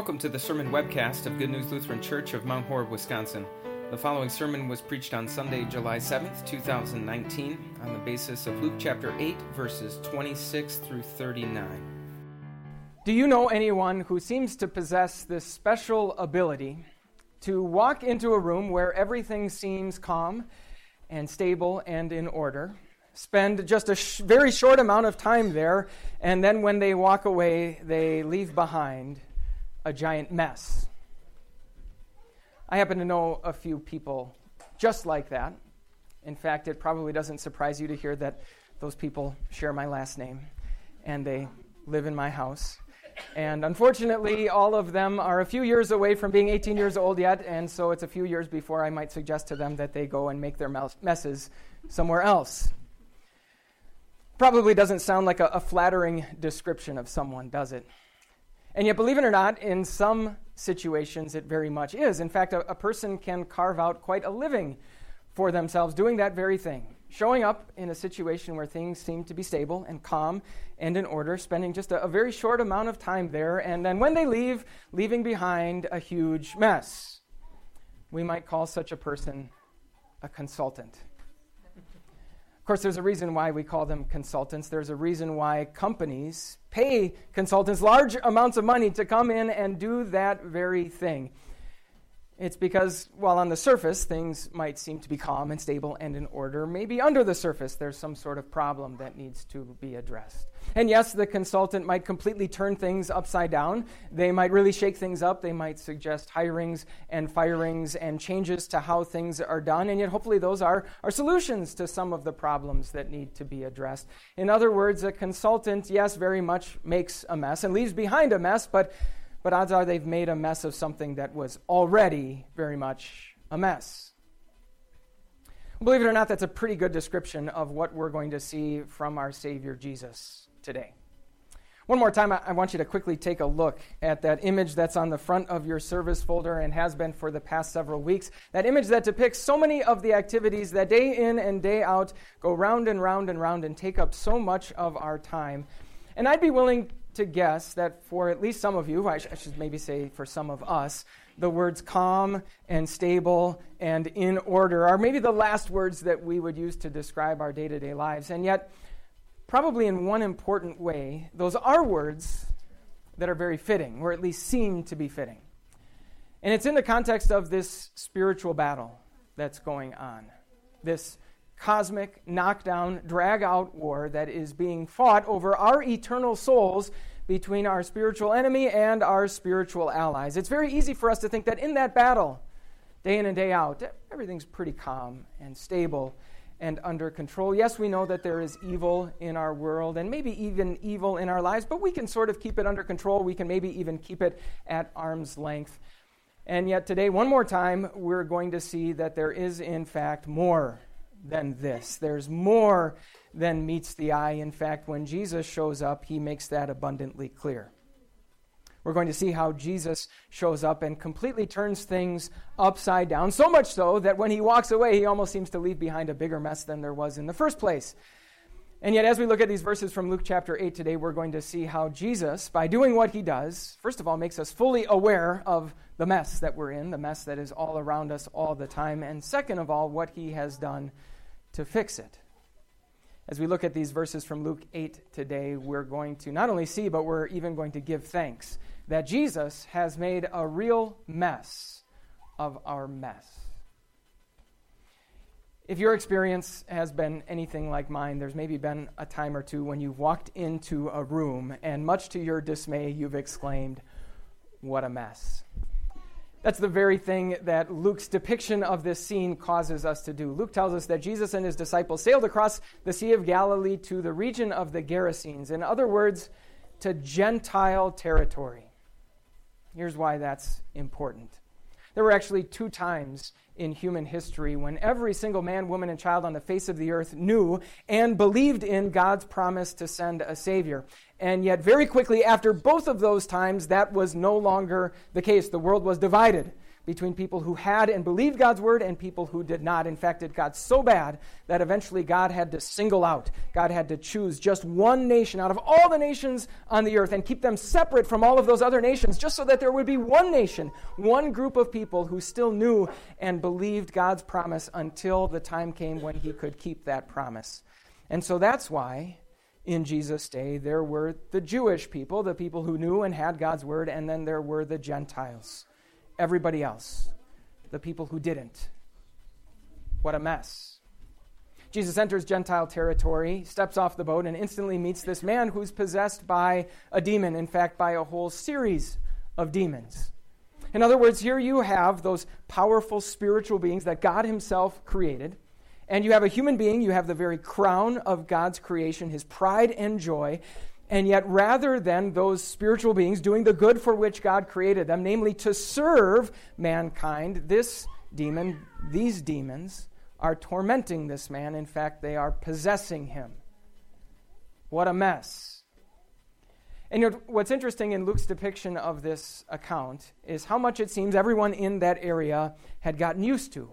Welcome to the sermon webcast of Good News Lutheran Church of Mount Horeb, Wisconsin. The following sermon was preached on Sunday, July 7th, 2019, on the basis of Luke chapter 8, verses 26 through 39. Do you know anyone who seems to possess this special ability to walk into a room where everything seems calm and stable and in order? Spend just a sh- very short amount of time there, and then when they walk away, they leave behind a giant mess. I happen to know a few people just like that. In fact, it probably doesn't surprise you to hear that those people share my last name and they live in my house. And unfortunately, all of them are a few years away from being 18 years old yet, and so it's a few years before I might suggest to them that they go and make their messes somewhere else. Probably doesn't sound like a, a flattering description of someone, does it? And yet, believe it or not, in some situations it very much is. In fact, a, a, person can carve out quite a living for themselves doing that very thing. Showing up in a situation where things seem to be stable and calm and in order, spending just a, a very short amount of time there, and then when they leave, leaving behind a huge mess. We might call such a person a consultant course, there's a reason why we call them consultants. There's a reason why companies pay consultants large amounts of money to come in and do that very thing. It's because, while on the surface things might seem to be calm and stable and in order, maybe under the surface there's some sort of problem that needs to be addressed. And yes, the consultant might completely turn things upside down. They might really shake things up. They might suggest hirings and firings and changes to how things are done. And yet, hopefully, those are, are solutions to some of the problems that need to be addressed. In other words, a consultant, yes, very much makes a mess and leaves behind a mess, but but odds are they've made a mess of something that was already very much a mess. Believe it or not, that's a pretty good description of what we're going to see from our Savior Jesus today. One more time, I want you to quickly take a look at that image that's on the front of your service folder and has been for the past several weeks. That image that depicts so many of the activities that day in and day out go round and round and round and take up so much of our time. And I'd be willing to guess that for at least some of you, I, sh- I should maybe say for some of us, the words calm and stable and in order are maybe the last words that we would use to describe our day to day lives. And yet, probably in one important way, those are words that are very fitting, or at least seem to be fitting. And it's in the context of this spiritual battle that's going on, this cosmic knockdown, drag out war that is being fought over our eternal souls between our spiritual enemy and our spiritual allies. It's very easy for us to think that in that battle, day in and day out, everything's pretty calm and stable and under control. Yes, we know that there is evil in our world and maybe even evil in our lives, but we can sort of keep it under control. We can maybe even keep it at arm's length. And yet, today, one more time, we're going to see that there is, in fact, more than this. There's more than meets the eye. In fact, when Jesus shows up, he makes that abundantly clear. We're going to see how Jesus shows up and completely turns things upside down, so much so that when he walks away, he almost seems to leave behind a bigger mess than there was in the first place. And yet, as we look at these verses from Luke chapter 8 today, we're going to see how Jesus, by doing what he does, first of all, makes us fully aware of the mess that we're in, the mess that is all around us all the time, and second of all, what he has done to fix it. As we look at these verses from Luke 8 today, we're going to not only see, but we're even going to give thanks that Jesus has made a real mess of our mess. If your experience has been anything like mine, there's maybe been a time or two when you've walked into a room and, much to your dismay, you've exclaimed, What a mess. That's the very thing that Luke's depiction of this scene causes us to do. Luke tells us that Jesus and his disciples sailed across the Sea of Galilee to the region of the Gerasenes. In other words, to Gentile territory. Here's why that's important. There were actually two times in human history when every single man, woman, and child on the face of the earth knew and believed in God's promise to send a Savior. And yet, very quickly after both of those times, that was no longer the case. The world was divided. Between people who had and believed God's word and people who did not. In fact, it got so bad that eventually God had to single out, God had to choose just one nation out of all the nations on the earth and keep them separate from all of those other nations, just so that there would be one nation, one group of people who still knew and believed God's promise until the time came when he could keep that promise. And so that's why in Jesus' day, there were the Jewish people, the people who knew and had God's word, and then there were the Gentiles, everybody else, the people who didn't. What a mess. Jesus enters Gentile territory, steps off the boat, and instantly meets this man who's possessed by a demon, in fact, by a whole series of demons. In other words, here you have those powerful spiritual beings that God Himself created and you have a human being, you have the very crown of God's creation, his pride and joy. And yet, rather than those spiritual beings doing the good for which God created them, namely to serve mankind, this demon, these demons, are tormenting this man. In fact, they are possessing him. What a mess. And what's interesting in Luke's depiction of this account is how much it seems everyone in that area had gotten used to,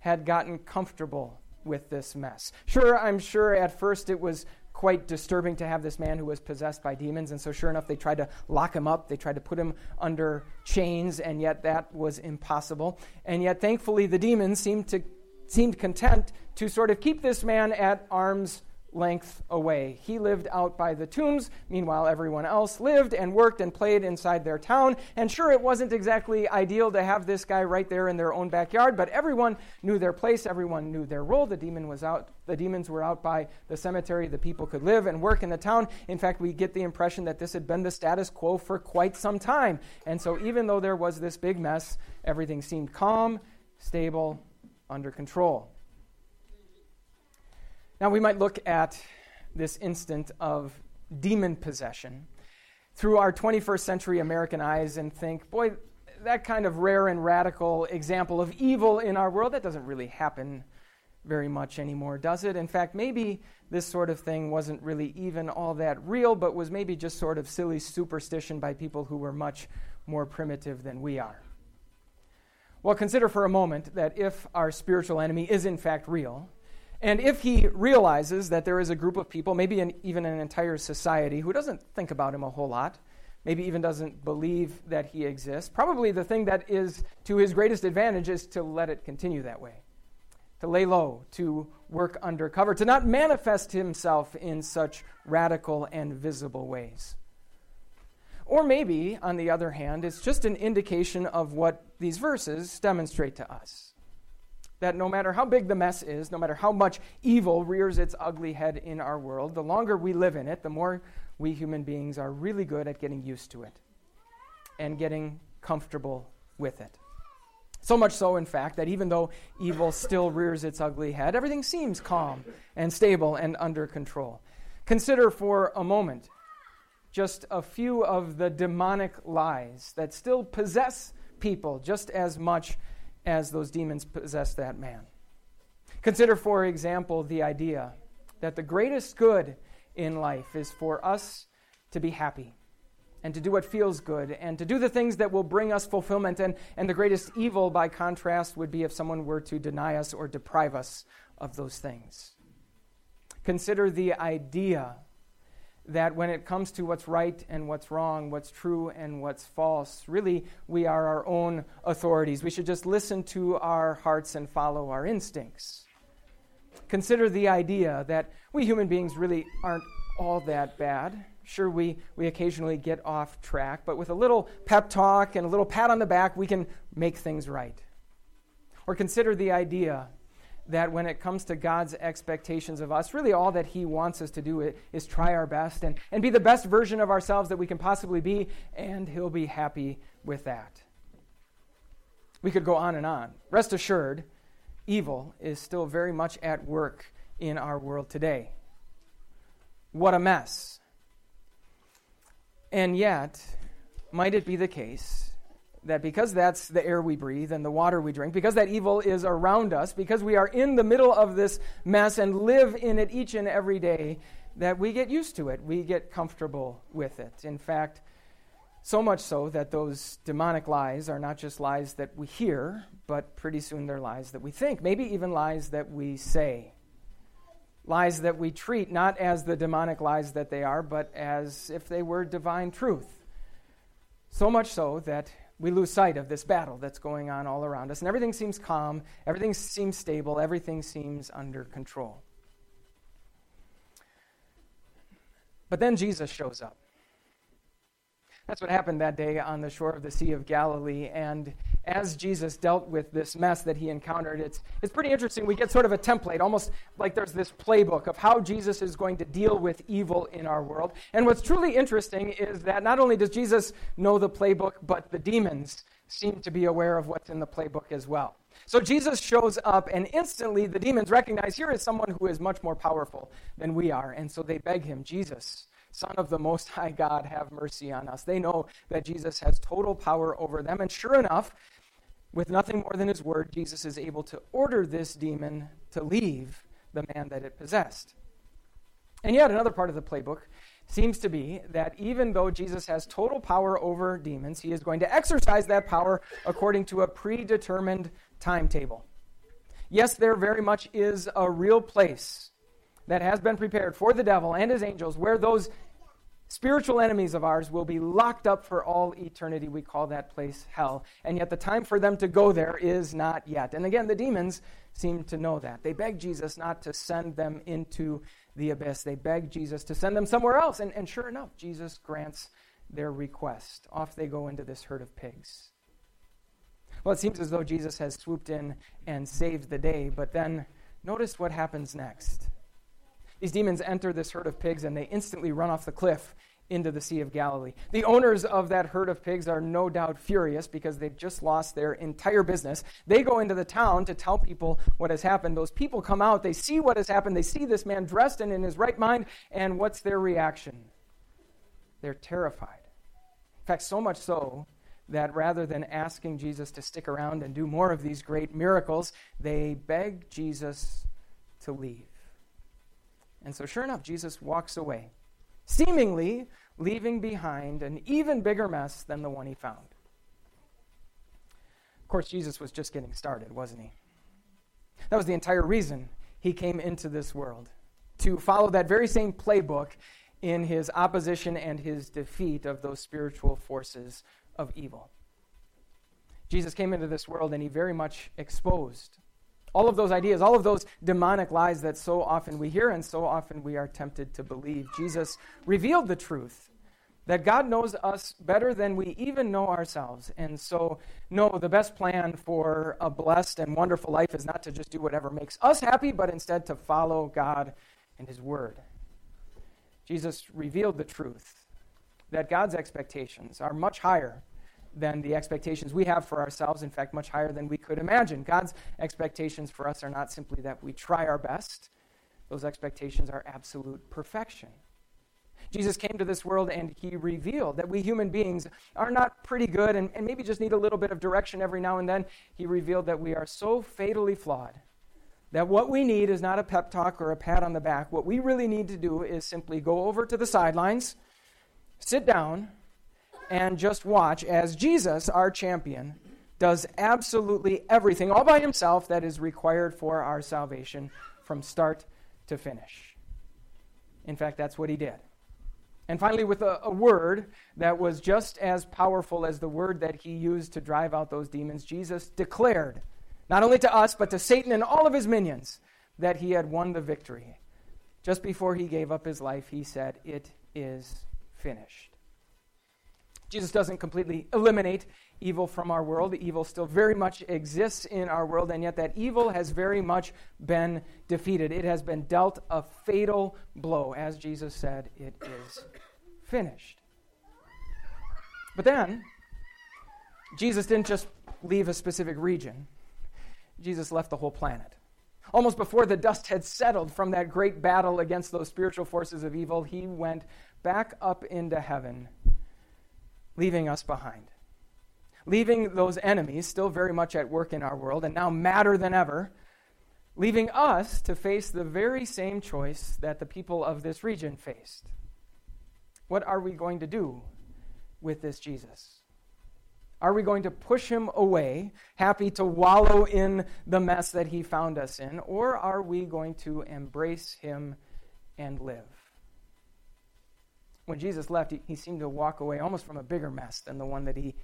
had gotten comfortable with this mess. Sure, I'm sure at first it was quite disturbing to have this man who was possessed by demons. And so, sure enough, they tried to lock him up. They tried to put him under chains, and yet that was impossible. And yet, thankfully, the demons seemed, to, seemed content to sort of keep this man at arm's length away. He lived out by the tombs. Meanwhile, everyone else lived and worked and played inside their town. And sure, it wasn't exactly ideal to have this guy right there in their own backyard, but everyone knew their place. Everyone knew their role. The demon was out. The demons were out by the cemetery. The people could live and work in the town. In fact, we get the impression that this had been the status quo for quite some time. And so, even though there was this big mess, everything seemed calm, stable, under control. Now, we might look at this instant of demon possession through our 21st century American eyes and think, boy, that kind of rare and radical example of evil in our world, that doesn't really happen very much anymore, does it? In fact, maybe this sort of thing wasn't really even all that real, but was maybe just sort of silly superstition by people who were much more primitive than we are. Well, consider for a moment that if our spiritual enemy is in fact real, and if he realizes that there is a group of people, maybe an, even an entire society, who doesn't think about him a whole lot, maybe even doesn't believe that he exists, probably the thing that is to his greatest advantage is to let it continue that way, to lay low, to work undercover, to not manifest himself in such radical and visible ways. Or maybe, on the other hand, it's just an indication of what these verses demonstrate to us that no matter how big the mess is, no matter how much evil rears its ugly head in our world, the longer we live in it, the more we human beings are really good at getting used to it and getting comfortable with it. So much so, in fact, that even though evil still rears its ugly head, everything seems calm and stable and under control. Consider for a moment just a few of the demonic lies that still possess people just as much as those demons possessed that man. Consider, for example, the idea that the greatest good in life is for us to be happy and to do what feels good and to do the things that will bring us fulfillment. And, and the greatest evil, by contrast, would be if someone were to deny us or deprive us of those things. Consider the idea that when it comes to what's right and what's wrong, what's true and what's false, really we are our own authorities. We should just listen to our hearts and follow our instincts. Consider the idea that we human beings really aren't all that bad. Sure, we, we occasionally get off track, but with a little pep talk and a little pat on the back, we can make things right. Or consider the idea that when it comes to God's expectations of us, really all that He wants us to do is try our best and, and be the best version of ourselves that we can possibly be, and He'll be happy with that. We could go on and on. Rest assured, evil is still very much at work in our world today. What a mess. And yet, might it be the case that because that's the air we breathe and the water we drink, because that evil is around us, because we are in the middle of this mess and live in it each and every day, that we get used to it. We get comfortable with it. In fact, So much so that those demonic lies are not just lies that we hear, but pretty soon they're lies that we think, maybe even lies that we say. Lies that we treat not as the demonic lies that they are, but as if they were divine truth. So much so that we lose sight of this battle that's going on all around us, and everything seems calm, everything seems stable, everything seems under control. But then Jesus shows up. That's what happened that day on the shore of the Sea of Galilee. And as Jesus dealt with this mess that he encountered, it's, it's pretty interesting. We get sort of a template, almost like there's this playbook of how Jesus is going to deal with evil in our world. And what's truly interesting is that not only does Jesus know the playbook, but the demons seem to be aware of what's in the playbook as well. So Jesus shows up, and instantly the demons recognize here is someone who is much more powerful than we are. And so they beg him, Jesus Son of the Most High God, have mercy on us. They know that Jesus has total power over them. And sure enough, with nothing more than his word, Jesus is able to order this demon to leave the man that it possessed. And yet, another part of the playbook seems to be that even though Jesus has total power over demons, he is going to exercise that power according to a predetermined timetable. Yes, there very much is a real place that has been prepared for the devil and his angels, where those spiritual enemies of ours will be locked up for all eternity. We call that place hell. And yet the time for them to go there is not yet. And again, the demons seem to know that. They beg Jesus not to send them into the abyss, they beg Jesus to send them somewhere else. And, and sure enough, Jesus grants their request. Off they go into this herd of pigs. Well, it seems as though Jesus has swooped in and saved the day, but then notice what happens next. These demons enter this herd of pigs and they instantly run off the cliff into the Sea of Galilee. The owners of that herd of pigs are no doubt furious because they've just lost their entire business. They go into the town to tell people what has happened. Those people come out, they see what has happened, they see this man dressed and in his right mind, and what's their reaction? They're terrified. In fact, so much so that rather than asking Jesus to stick around and do more of these great miracles, they beg Jesus to leave. And so, sure enough, Jesus walks away, seemingly leaving behind an even bigger mess than the one he found. Of course, Jesus was just getting started, wasn't he? That was the entire reason he came into this world to follow that very same playbook in his opposition and his defeat of those spiritual forces of evil. Jesus came into this world and he very much exposed all of those ideas, all of those demonic lies that so often we hear and so often we are tempted to believe. Jesus revealed the truth that God knows us better than we even know ourselves. And so, no, the best plan for a blessed and wonderful life is not to just do whatever makes us happy, but instead to follow God and His Word. Jesus revealed the truth that God's expectations are much higher than the expectations we have for ourselves, in fact, much higher than we could imagine. God's expectations for us are not simply that we try our best, those expectations are absolute perfection. Jesus came to this world and he revealed that we human beings are not pretty good and, and maybe just need a little bit of direction every now and then. He revealed that we are so fatally flawed that what we need is not a pep talk or a pat on the back. What we really need to do is simply go over to the sidelines, sit down, and just watch as Jesus, our champion, does absolutely everything all by himself that is required for our salvation from start to finish. In fact, that's what he did. And finally, with a, a, word that was just as powerful as the word that he used to drive out those demons, Jesus declared, not only to us, but to Satan and all of his minions, that he had won the victory. Just before he gave up his life, he said, It is finished. Jesus doesn't completely eliminate evil from our world. Evil still very much exists in our world, and yet that evil has very much been defeated. It has been dealt a fatal blow. As Jesus said, it is finished. But then, Jesus didn't just leave a specific region, Jesus left the whole planet. Almost before the dust had settled from that great battle against those spiritual forces of evil, he went back up into heaven leaving us behind. Leaving those enemies still very much at work in our world and now madder than ever, leaving us to face the very same choice that the people of this region faced. What are we going to do with this Jesus? Are we going to push him away, happy to wallow in the mess that he found us in, or are we going to embrace him and live? When Jesus left, he, he seemed to walk away almost from a bigger mess than the one that he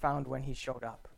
found when he showed up.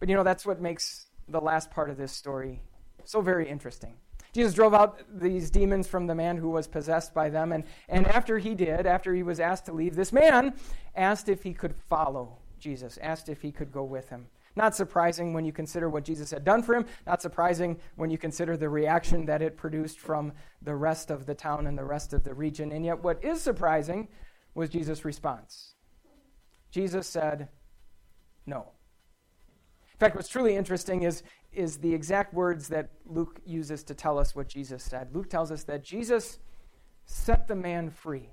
But you know, that's what makes the last part of this story so very interesting. Jesus drove out these demons from the man who was possessed by them. And, and after he did, after he was asked to leave, this man asked if he could follow Jesus, asked if he could go with him. Not surprising when you consider what Jesus had done for him, not surprising when you consider the reaction that it produced from the rest of the town and the rest of the region. And yet, what is surprising was Jesus' response. Jesus said, No. In fact, what's truly interesting is is the exact words that Luke uses to tell us what Jesus said. Luke tells us that Jesus set the man free.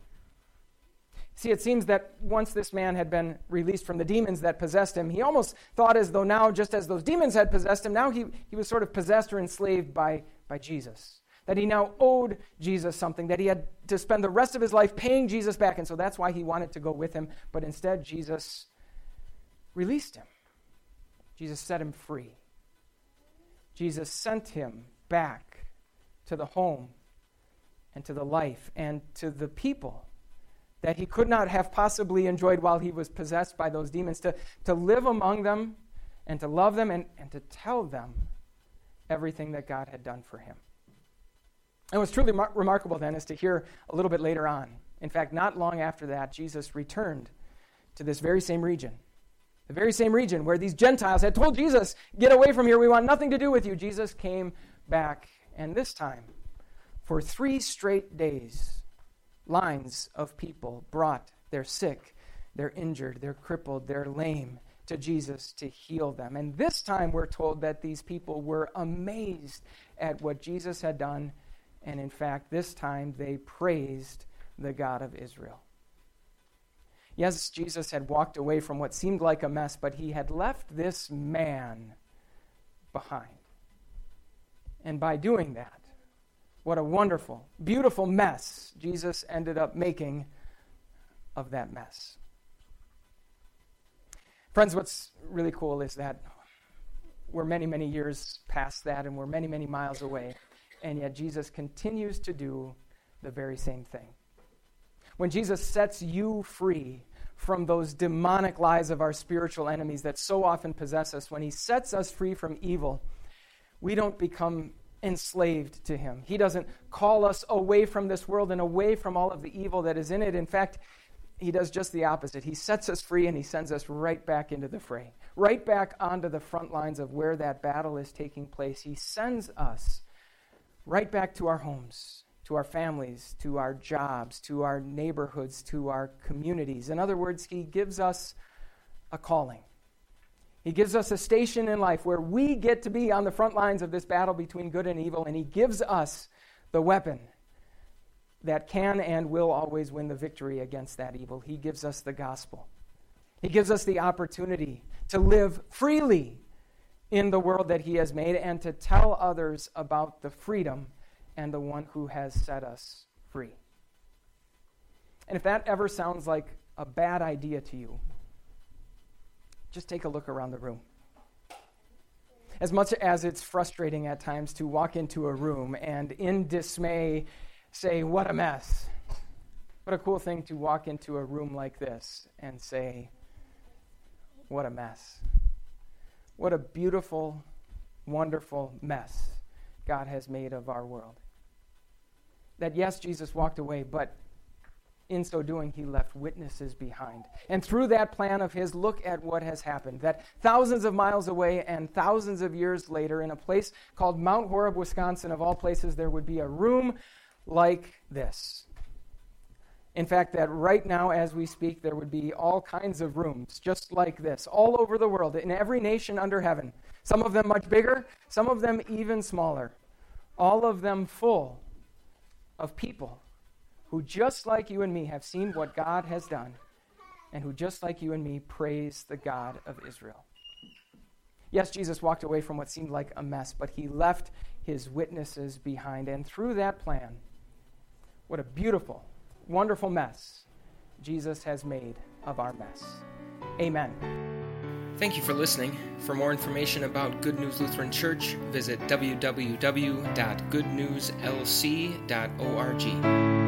See, it seems that once this man had been released from the demons that possessed him, he almost thought as though now, just as those demons had possessed him, now he, he was sort of possessed or enslaved by, by Jesus. That he now owed Jesus something, that he had to spend the rest of his life paying Jesus back. And so that's why he wanted to go with him. But instead, Jesus released him, Jesus set him free. Jesus sent him back to the home and to the life and to the people that he could not have possibly enjoyed while he was possessed by those demons, to, to live among them and to love them and, and to tell them everything that God had done for him. And what's truly mar- remarkable then is to hear a little bit later on. In fact, not long after that, Jesus returned to this very same region the very same region where these Gentiles had told Jesus, Get away from here, we want nothing to do with you. Jesus came back, and this time, for three straight days, lines of people brought their sick, their injured, their crippled, their lame to Jesus to heal them. And this time, we're told that these people were amazed at what Jesus had done. And in fact, this time they praised the God of Israel. Yes, Jesus had walked away from what seemed like a mess, but he had left this man behind. And by doing that, what a wonderful, beautiful mess Jesus ended up making of that mess. Friends, what's really cool is that we're many, many years past that and we're many, many miles away, and yet Jesus continues to do the very same thing. When Jesus sets you free from those demonic lies of our spiritual enemies that so often possess us, when He sets us free from evil, we don't become enslaved to Him. He doesn't call us away from this world and away from all of the evil that is in it. In fact, He does just the opposite. He sets us free and He sends us right back into the fray, right back onto the front lines of where that battle is taking place. He sends us right back to our homes to our families, to our jobs, to our neighborhoods, to our communities. In other words, He gives us a calling. He gives us a station in life where we get to be on the front lines of this battle between good and evil, and He gives us the weapon that can and will always win the victory against that evil. He gives us the gospel. He gives us the opportunity to live freely in the world that He has made and to tell others about the freedom and the one who has set us free. And if that ever sounds like a bad idea to you, just take a look around the room. As much as it's frustrating at times to walk into a room and in dismay say, What a mess. What a cool thing to walk into a room like this and say, What a mess. What a beautiful, wonderful mess God has made of our world that yes, Jesus walked away, but in so doing, he left witnesses behind. And through that plan of his, look at what has happened. That thousands of miles away and thousands of years later, in a place called Mount Horeb, Wisconsin, of all places, there would be a room like this. In fact, that right now, as we speak, there would be all kinds of rooms just like this, all over the world, in every nation under heaven. Some of them much bigger, some of them even smaller. All of them full of people who, just like you and me, have seen what God has done and who, just like you and me, praise the God of Israel. Yes, Jesus walked away from what seemed like a mess, but he left his witnesses behind. And through that plan, what a beautiful, wonderful mess Jesus has made of our mess. Amen. Thank you for listening. For more information about Good News Lutheran Church, visit www.goodnewslc.org.